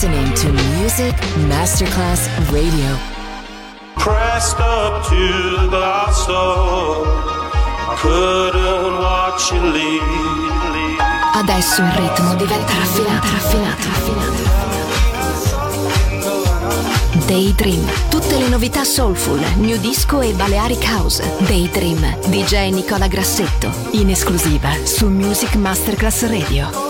listening to Music Masterclass Radio. Pressed up to the soul. Couldn't watch you leave. Adesso il ritmo diventa raffinato, raffinato, raffinato. Daydream. Tutte le novità soulful, new disco e Balearic House. Daydream. DJ Nicola Grassetto. In esclusiva su Music Masterclass Radio.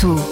Sul.